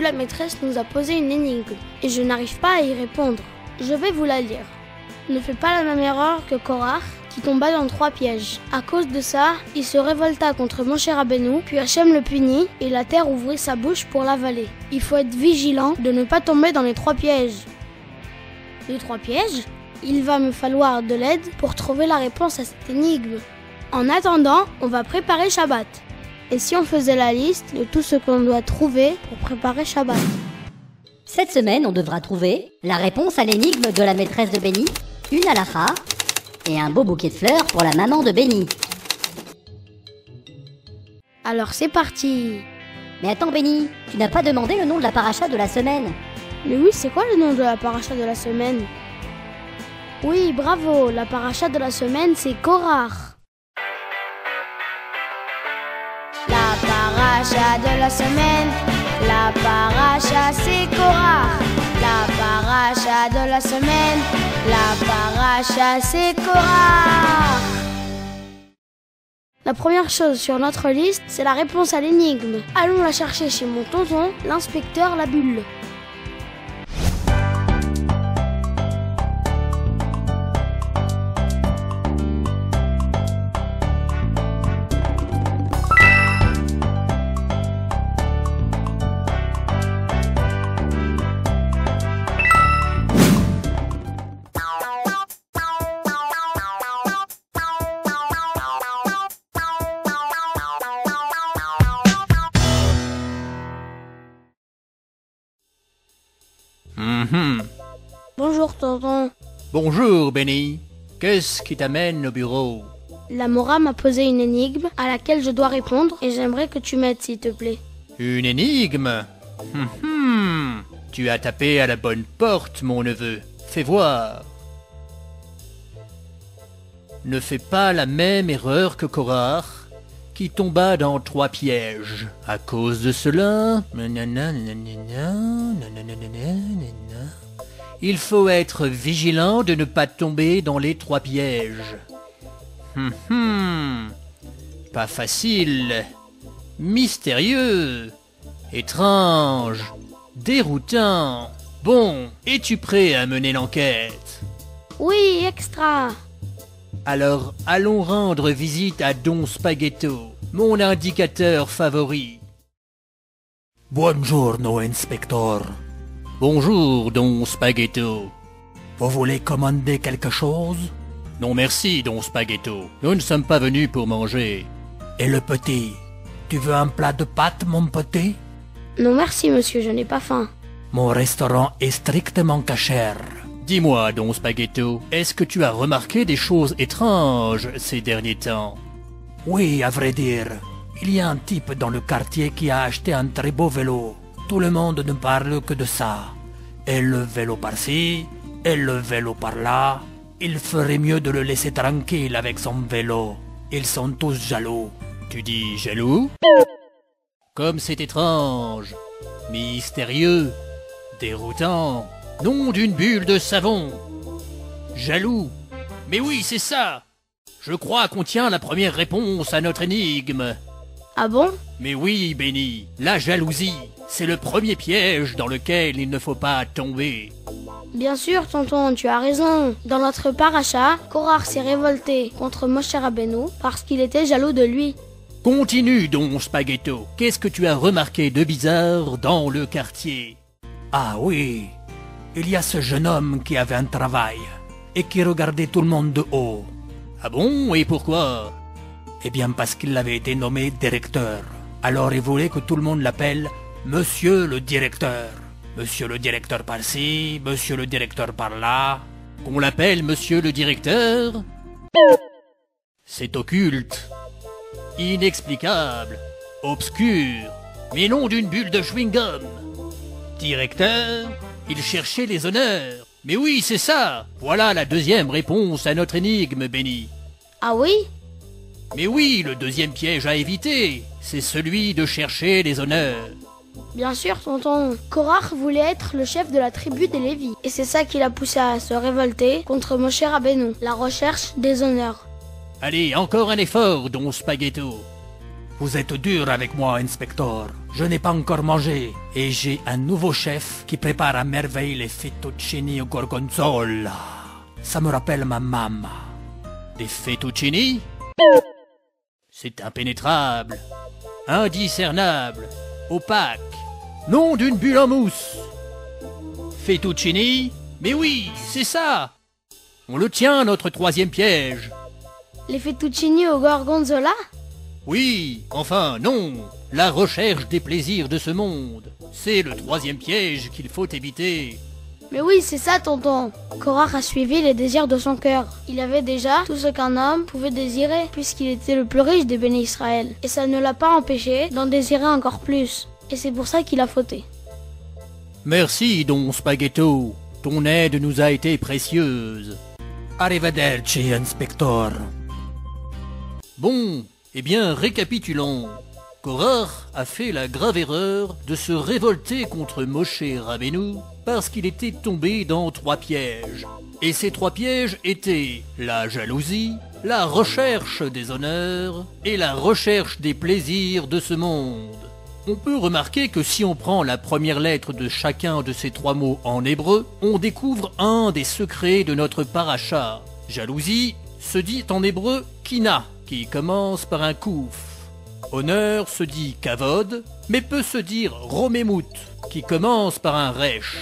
La maîtresse nous a posé une énigme et je n'arrive pas à y répondre. Je vais vous la lire. Ne fais pas la même erreur que Korah qui tomba dans trois pièges. À cause de ça, il se révolta contre mon cher Abenou, puis Hachem le punit et la terre ouvrit sa bouche pour l'avaler. Il faut être vigilant de ne pas tomber dans les trois pièges. Les trois pièges? Il va me falloir de l'aide pour trouver la réponse à cette énigme. En attendant, on va préparer Shabbat. Et si on faisait la liste de tout ce qu'on doit trouver pour préparer Shabbat Cette semaine, on devra trouver la réponse à l'énigme de la maîtresse de Benny, une alaha et un beau bouquet de fleurs pour la maman de Benny. Alors c'est parti Mais attends Benny, tu n'as pas demandé le nom de la paracha de la semaine Mais oui, c'est quoi le nom de la paracha de la semaine? Oui, bravo, la paracha de la semaine c'est Korah. Paracha de la semaine, la paracha c'est Korah. La paracha de la semaine, la paracha c'est Korah. La première chose sur notre liste, c'est la réponse à l'énigme. Allons la chercher chez mon tonton, l'inspecteur La Bonjour, Benny. Qu'est-ce qui t'amène au bureau? La Mora m'a posé une énigme à laquelle je dois répondre et j'aimerais que tu m'aides s'il te plaît. Une énigme? Mhm. Tu as tapé à la bonne porte, mon neveu. Fais voir. Ne fais pas la même erreur que Korah, qui tomba dans trois pièges. À cause de cela, nanana, nanana, nanana, nanana, il faut être vigilant de ne pas tomber dans les trois pièges. Hum, hum. Pas facile, mystérieux, étrange, déroutant. Bon, es-tu prêt à mener l'enquête? Oui, extra. Alors allons rendre visite à Don Spaghetto, mon indicateur favori. Buongiorno, inspecteur. Bonjour, Don Spaghetto. Vous voulez commander quelque chose? Non merci, Don Spaghetto. Nous ne sommes pas venus pour manger. Et le petit Tu veux un plat de pâtes, mon petit? Non merci monsieur, je n'ai pas faim. Mon restaurant est strictement cachère. Dis-moi, Don Spaghetto, est-ce que tu as remarqué des choses étranges ces derniers temps? Oui, à vrai dire, il y a un type dans le quartier qui a acheté un très beau vélo. Tout le monde ne parle que de ça. Et le vélo par-ci, et le vélo par-là. Il ferait mieux de le laisser tranquille avec son vélo. Ils sont tous jaloux. Tu dis jaloux? Comme c'est étrange, mystérieux, déroutant, nom d'une bulle de savon. Jaloux. Mais oui, c'est ça. Je crois qu'on tient la première réponse à notre énigme. Ah bon? Mais oui, Benny, la jalousie, c'est le premier piège dans lequel il ne faut pas tomber. Bien sûr, tonton, tu as raison. Dans notre paracha, Korah s'est révolté contre Moshe Rabbeinu parce qu'il était jaloux de lui. Continue, Don Spaghetto. Qu'est-ce que tu as remarqué de bizarre dans le quartier? Ah oui, il y a ce jeune homme qui avait un travail et qui regardait tout le monde de haut. Ah bon Et pourquoi? Eh bien parce qu'il avait été nommé directeur. Alors il voulait que tout le monde l'appelle Monsieur le directeur. Monsieur le directeur par-ci, monsieur le directeur par-là. Qu'on l'appelle Monsieur le directeur C'est occulte, inexplicable, obscur, mais non d'une bulle de chewing-gum. Directeur, il cherchait les honneurs. Mais oui, c'est ça. Voilà la deuxième réponse à notre énigme, Benny. Ah oui? Mais oui, le deuxième piège à éviter, c'est celui de chercher les honneurs. Bien sûr, tonton. Korah voulait être le chef de la tribu des Lévis. Et c'est ça qui l'a poussé à se révolter contre Moshe Rabbeinu, la recherche des honneurs. Allez, encore un effort, Don Spaghetto. Vous êtes dur avec moi, inspecteur. Je n'ai pas encore mangé et j'ai un nouveau chef qui prépare à merveille les fettuccini au gorgonzola. Ça me rappelle ma maman. Des fettuccini? C'est impénétrable, indiscernable, opaque, nom d'une bulle en mousse. Fettuccini? Mais oui, c'est ça On le tient, notre troisième piège. Les fettuccini au gorgonzola? Oui, enfin non La recherche des plaisirs de ce monde. C'est le troisième piège qu'il faut éviter. Mais oui, c'est ça, tonton. Korach a suivi les désirs de son cœur. Il avait déjà tout ce qu'un homme pouvait désirer, puisqu'il était le plus riche des bénis Israël. Et ça ne l'a pas empêché d'en désirer encore plus. Et c'est pour ça qu'il a fauté. Merci, Don Spaghetto. Ton aide nous a été précieuse. Arrivederci, inspecteur. Bon, eh bien, récapitulons. Korach a fait la grave erreur de se révolter contre Moshe Rabbeinu parce qu'il était tombé dans trois pièges. Et ces trois pièges étaient la jalousie, la recherche des honneurs et la recherche des plaisirs de ce monde. On peut remarquer que si on prend la première lettre de chacun de ces trois mots en hébreu, on découvre un des secrets de notre paracha. Jalousie se dit en hébreu kina, qui commence par un kouf. Honneur se dit kavod, mais peut se dire romemut, qui commence par un resh.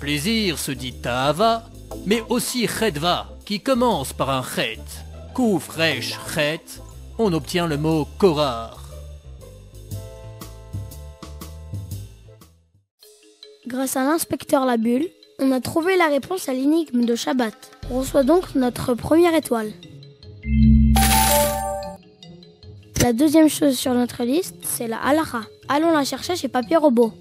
Plaisir se dit ta'ava, mais aussi chedva, qui commence par un chet. Kouf, resh, chet, on obtient le mot korar. Grâce à l'inspecteur La Bulle, on a trouvé la réponse à l'énigme de Shabbat. On reçoit donc notre première étoile. La deuxième chose sur notre liste, c'est la halakha. Allons la chercher chez Papier Robot.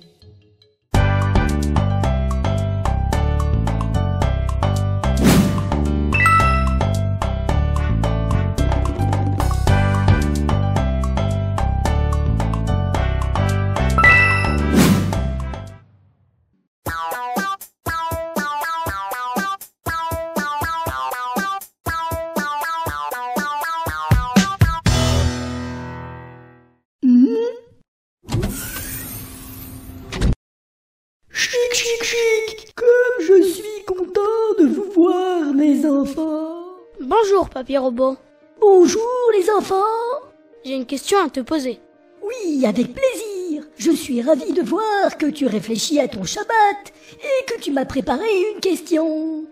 Bonjour Papier Robot. Bonjour, les enfants J'ai une question à te poser. Oui, avec plaisir Je suis ravi de voir que tu réfléchis à ton Shabbat et que tu m'as préparé une question.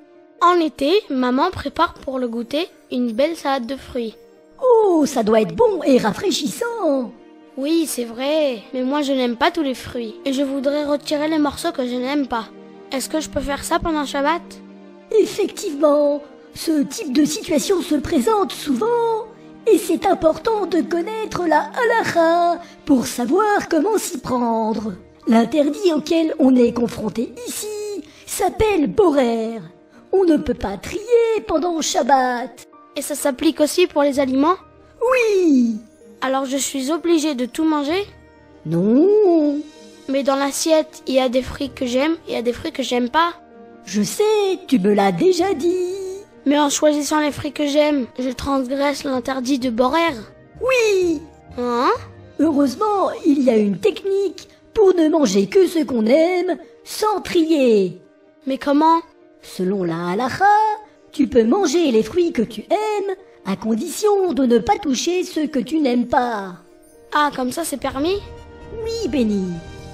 En été, maman prépare pour le goûter une belle salade de fruits. Oh, ça doit être bon et rafraîchissant Oui, c'est vrai, mais moi je n'aime pas tous les fruits et je voudrais retirer les morceaux que je n'aime pas. Est-ce que je peux faire ça pendant Shabbat? Effectivement, ce type de situation se présente souvent et c'est important de connaître la halakha pour savoir comment s'y prendre. L'interdit auquel on est confronté ici s'appelle borer. On ne peut pas trier pendant Shabbat. Et ça s'applique aussi pour les aliments? Oui Alors je suis obligée de tout manger? Non Mais dans l'assiette, il y a des fruits que j'aime et il y a des fruits que j'aime pas. Je sais, tu me l'as déjà dit. Mais en choisissant les fruits que j'aime, je transgresse l'interdit de borer. Oui Hein? Heureusement, il y a une technique pour ne manger que ce qu'on aime sans trier. Mais comment? Selon la halakha, tu peux manger les fruits que tu aimes à condition de ne pas toucher ceux que tu n'aimes pas. Ah, comme ça c'est permis? Oui, Benny,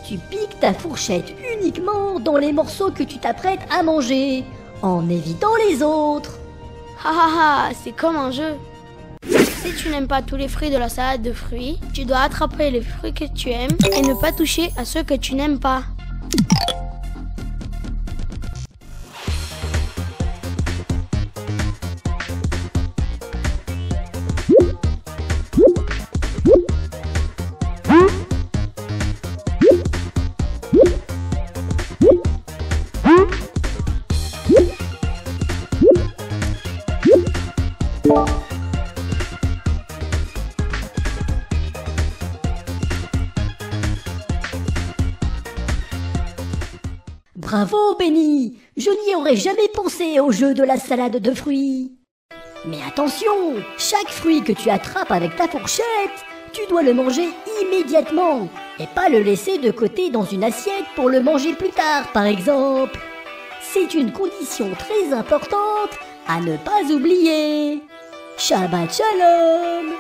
tu piques ta fourchette uniquement dans les morceaux que tu t'apprêtes à manger, en évitant les autres. Ha ha c'est comme un jeu. Si tu n'aimes pas tous les fruits de la salade de fruits, tu dois attraper les fruits que tu aimes et ne pas toucher à ceux que tu n'aimes pas. Bravo, Benny Je n'y aurais jamais pensé au jeu de la salade de fruits. Mais attention, chaque fruit que tu attrapes avec ta fourchette tu dois le manger immédiatement et pas le laisser de côté dans une assiette pour le manger plus tard, par exemple. C'est une condition très importante à ne pas oublier. Shabbat Shalom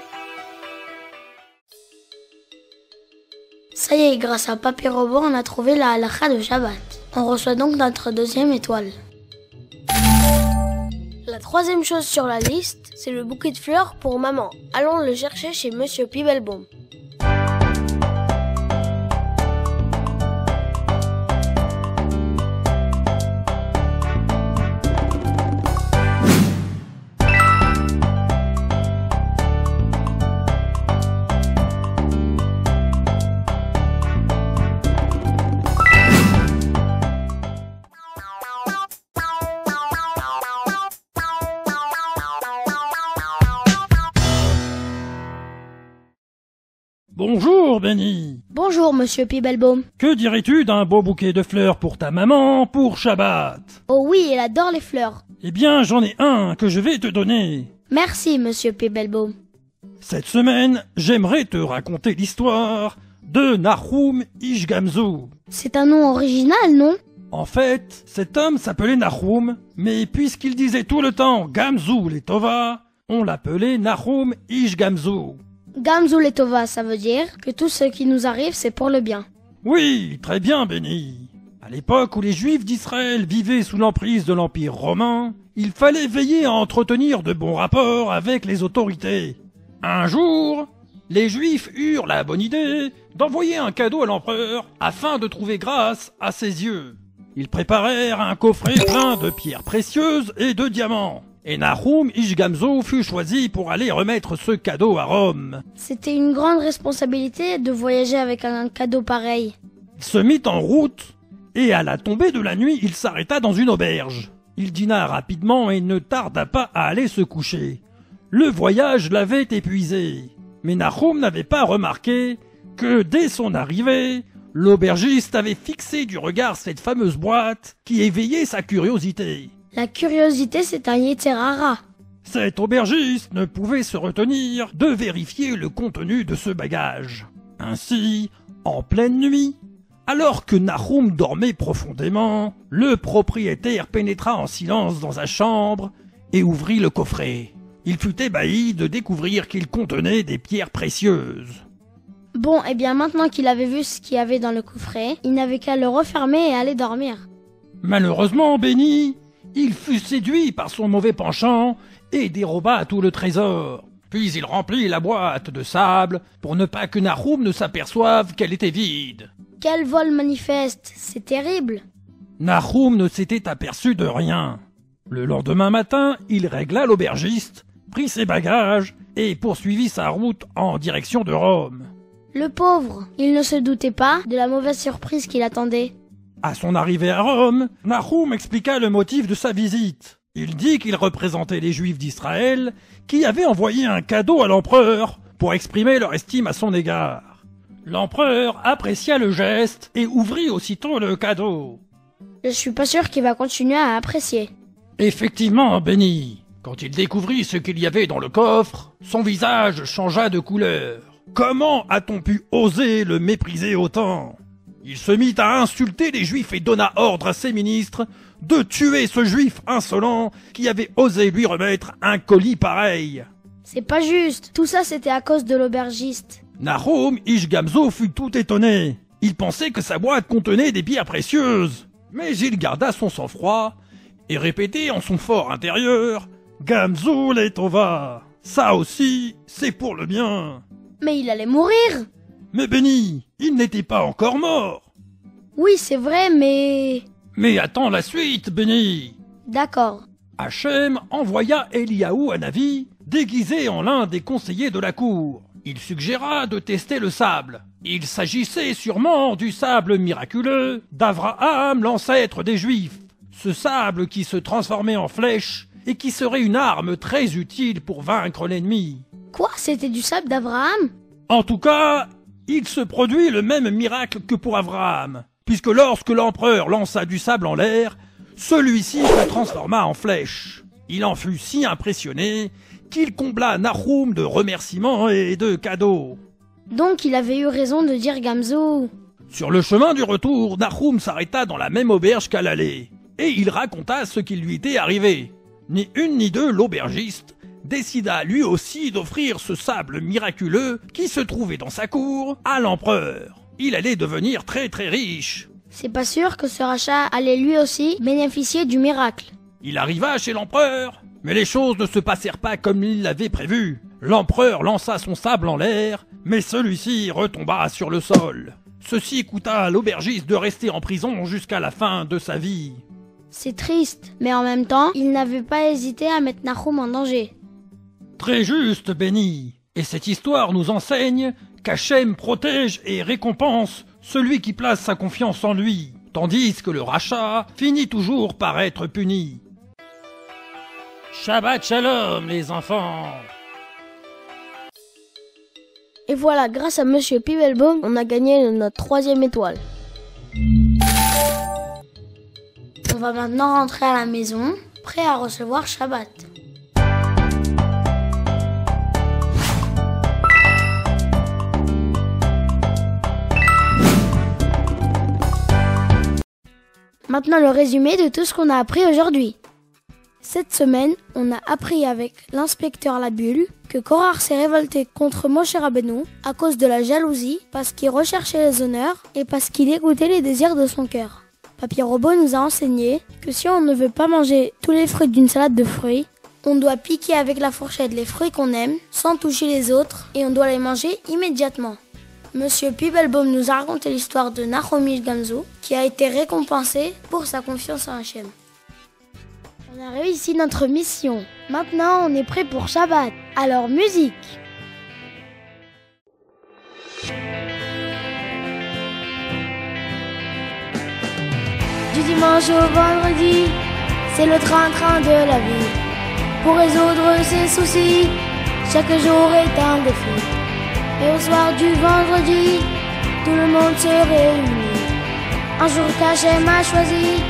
Ça y est, grâce à Papy Robot, on a trouvé la halakha de Shabbat. On reçoit donc notre deuxième étoile. La troisième chose sur la liste, c'est le bouquet de fleurs pour maman. Allons le chercher chez Monsieur Pibelbaum. Bonjour, Monsieur Pibelbaum. Que dirais-tu d'un beau bouquet de fleurs pour ta maman pour Shabbat? Oh oui, elle adore les fleurs. Eh bien, j'en ai un que je vais te donner. Merci, Monsieur Pibelbaum. Cette semaine, j'aimerais te raconter l'histoire de Nahum Ishgamzu. C'est un nom original, non? En fait, cet homme s'appelait Nahum, mais puisqu'il disait tout le temps Gamzu les Tova, on l'appelait Nahum Ishgamzu. Gamzu Letova, ça veut dire que tout ce qui nous arrive, c'est pour le bien. Oui, très bien, Béni. À l'époque où les Juifs d'Israël vivaient sous l'emprise de l'Empire romain, il fallait veiller à entretenir de bons rapports avec les autorités. Un jour, les Juifs eurent la bonne idée d'envoyer un cadeau à l'empereur afin de trouver grâce à ses yeux. Ils préparèrent un coffret plein de pierres précieuses et de diamants. Et Nahum Ishgamzo fut choisi pour aller remettre ce cadeau à Rome. C'était une grande responsabilité de voyager avec un cadeau pareil. Il se mit en route, et à la tombée de la nuit, il s'arrêta dans une auberge. Il dîna rapidement et ne tarda pas à aller se coucher. Le voyage l'avait épuisé. Mais Nahum n'avait pas remarqué que dès son arrivée, l'aubergiste avait fixé du regard cette fameuse boîte qui éveillait sa curiosité. La curiosité, c'est un Yeterara. Cet aubergiste ne pouvait se retenir de vérifier le contenu de ce bagage. Ainsi, en pleine nuit, alors que Nahum dormait profondément, le propriétaire pénétra en silence dans sa chambre et ouvrit le coffret. Il fut ébahi de découvrir qu'il contenait des pierres précieuses. Bon, et bien maintenant qu'il avait vu ce qu'il y avait dans le coffret, il n'avait qu'à le refermer et aller dormir. Malheureusement, Béni, il fut séduit par son mauvais penchant et déroba tout le trésor. Puis il remplit la boîte de sable pour ne pas que Nahum ne s'aperçoive qu'elle était vide. Quel vol manifeste, c'est terrible. Nahum ne s'était aperçu de rien. Le lendemain matin, il régla l'aubergiste, prit ses bagages et poursuivit sa route en direction de Rome. Le pauvre, il ne se doutait pas de la mauvaise surprise qui l'attendait. À son arrivée à Rome, Nahum expliqua le motif de sa visite. Il dit qu'il représentait les Juifs d'Israël qui avaient envoyé un cadeau à l'empereur pour exprimer leur estime à son égard. L'empereur apprécia le geste et ouvrit aussitôt le cadeau. Je suis pas sûr qu'il va continuer à apprécier. Effectivement, Benny, quand il découvrit ce qu'il y avait dans le coffre, son visage changea de couleur. Comment a-t-on pu oser le mépriser autant? Il se mit à insulter les Juifs et donna ordre à ses ministres de tuer ce Juif insolent qui avait osé lui remettre un colis pareil. C'est pas juste. Tout ça, c'était à cause de l'aubergiste. Nahum Ishgamzo fut tout étonné. Il pensait que sa boîte contenait des pierres précieuses. Mais il garda son sang-froid et répétait en son fort intérieur Gamzu Letova. Ça aussi, c'est pour le bien. Mais il allait mourir. Mais Benny, il n'était pas encore mort. Oui, c'est vrai, mais... Mais attends la suite, Benny. D'accord. Hachem envoya Eliaou à Navi, déguisé en l'un des conseillers de la cour. Il suggéra de tester le sable. Il s'agissait sûrement du sable miraculeux d'Avraham, l'ancêtre des Juifs. Ce sable qui se transformait en flèche et qui serait une arme très utile pour vaincre l'ennemi. Quoi C'était du sable d'Abraham En tout cas, il se produit le même miracle que pour Abraham, puisque lorsque l'empereur lança du sable en l'air, celui-ci se transforma en flèche. Il en fut si impressionné qu'il combla Nahum de remerciements et de cadeaux. Donc il avait eu raison de dire Gamzo. Sur le chemin du retour, Nahum s'arrêta dans la même auberge qu'à l'aller, et il raconta ce qui lui était arrivé. Ni une ni deux, l'aubergiste décida lui aussi d'offrir ce sable miraculeux qui se trouvait dans sa cour à l'empereur. Il allait devenir très très riche. C'est pas sûr que ce rachat allait lui aussi bénéficier du miracle. Il arriva chez l'empereur, mais les choses ne se passèrent pas comme il l'avait prévu. L'empereur lança son sable en l'air, mais celui-ci retomba sur le sol. Ceci coûta à l'aubergiste de rester en prison jusqu'à la fin de sa vie. C'est triste, mais en même temps, il n'avait pas hésité à mettre Nahum en danger. Très juste, Béni. Et cette histoire nous enseigne qu'Hachem protège et récompense celui qui place sa confiance en lui, tandis que le rachat finit toujours par être puni. Shabbat Shalom, les enfants Et voilà, grâce à Monsieur Pibelbaum, on a gagné notre troisième étoile. On va maintenant rentrer à la maison, prêt à recevoir Shabbat. Maintenant le résumé de tout ce qu'on a appris aujourd'hui. Cette semaine, on a appris avec l'inspecteur Labulle que Korar s'est révolté contre Moshe Rabbeinu à cause de la jalousie, parce qu'il recherchait les honneurs et parce qu'il écoutait les désirs de son cœur. Papier Robot nous a enseigné que si on ne veut pas manger tous les fruits d'une salade de fruits, on doit piquer avec la fourchette les fruits qu'on aime sans toucher les autres et on doit les manger immédiatement. Monsieur Pibelbaum nous a raconté l'histoire de Nahomish Gamzo qui a été récompensé pour sa confiance en Hachem. On a réussi notre mission. Maintenant, on est prêt pour Shabbat. Alors, musique Du dimanche au vendredi, c'est le train-train de la vie. Pour résoudre ses soucis, chaque jour est un défi. Et au soir du vendredi, tout le monde se réunit. Un jour qu'Hachem m'a choisi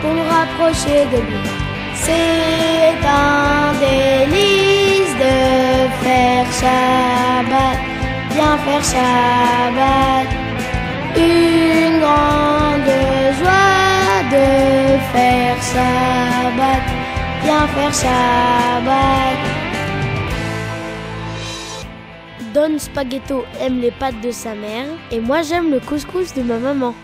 pour nous rapprocher de lui. C'est un délice de faire Shabbat, bien faire Shabbat. Une grande joie de faire Shabbat, bien faire Shabbat. Don Spaghetto aime les pâtes de sa mère et moi j'aime le couscous de ma maman.